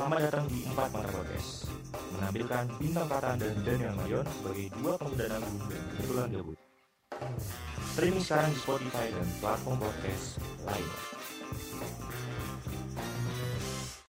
Selamat datang di Empat Mata Podcast Menampilkan Bintang Katan dan Daniel Marion sebagai dua pemuda nanggung dan kebetulan gabut Streaming sekarang di Spotify dan platform podcast lain.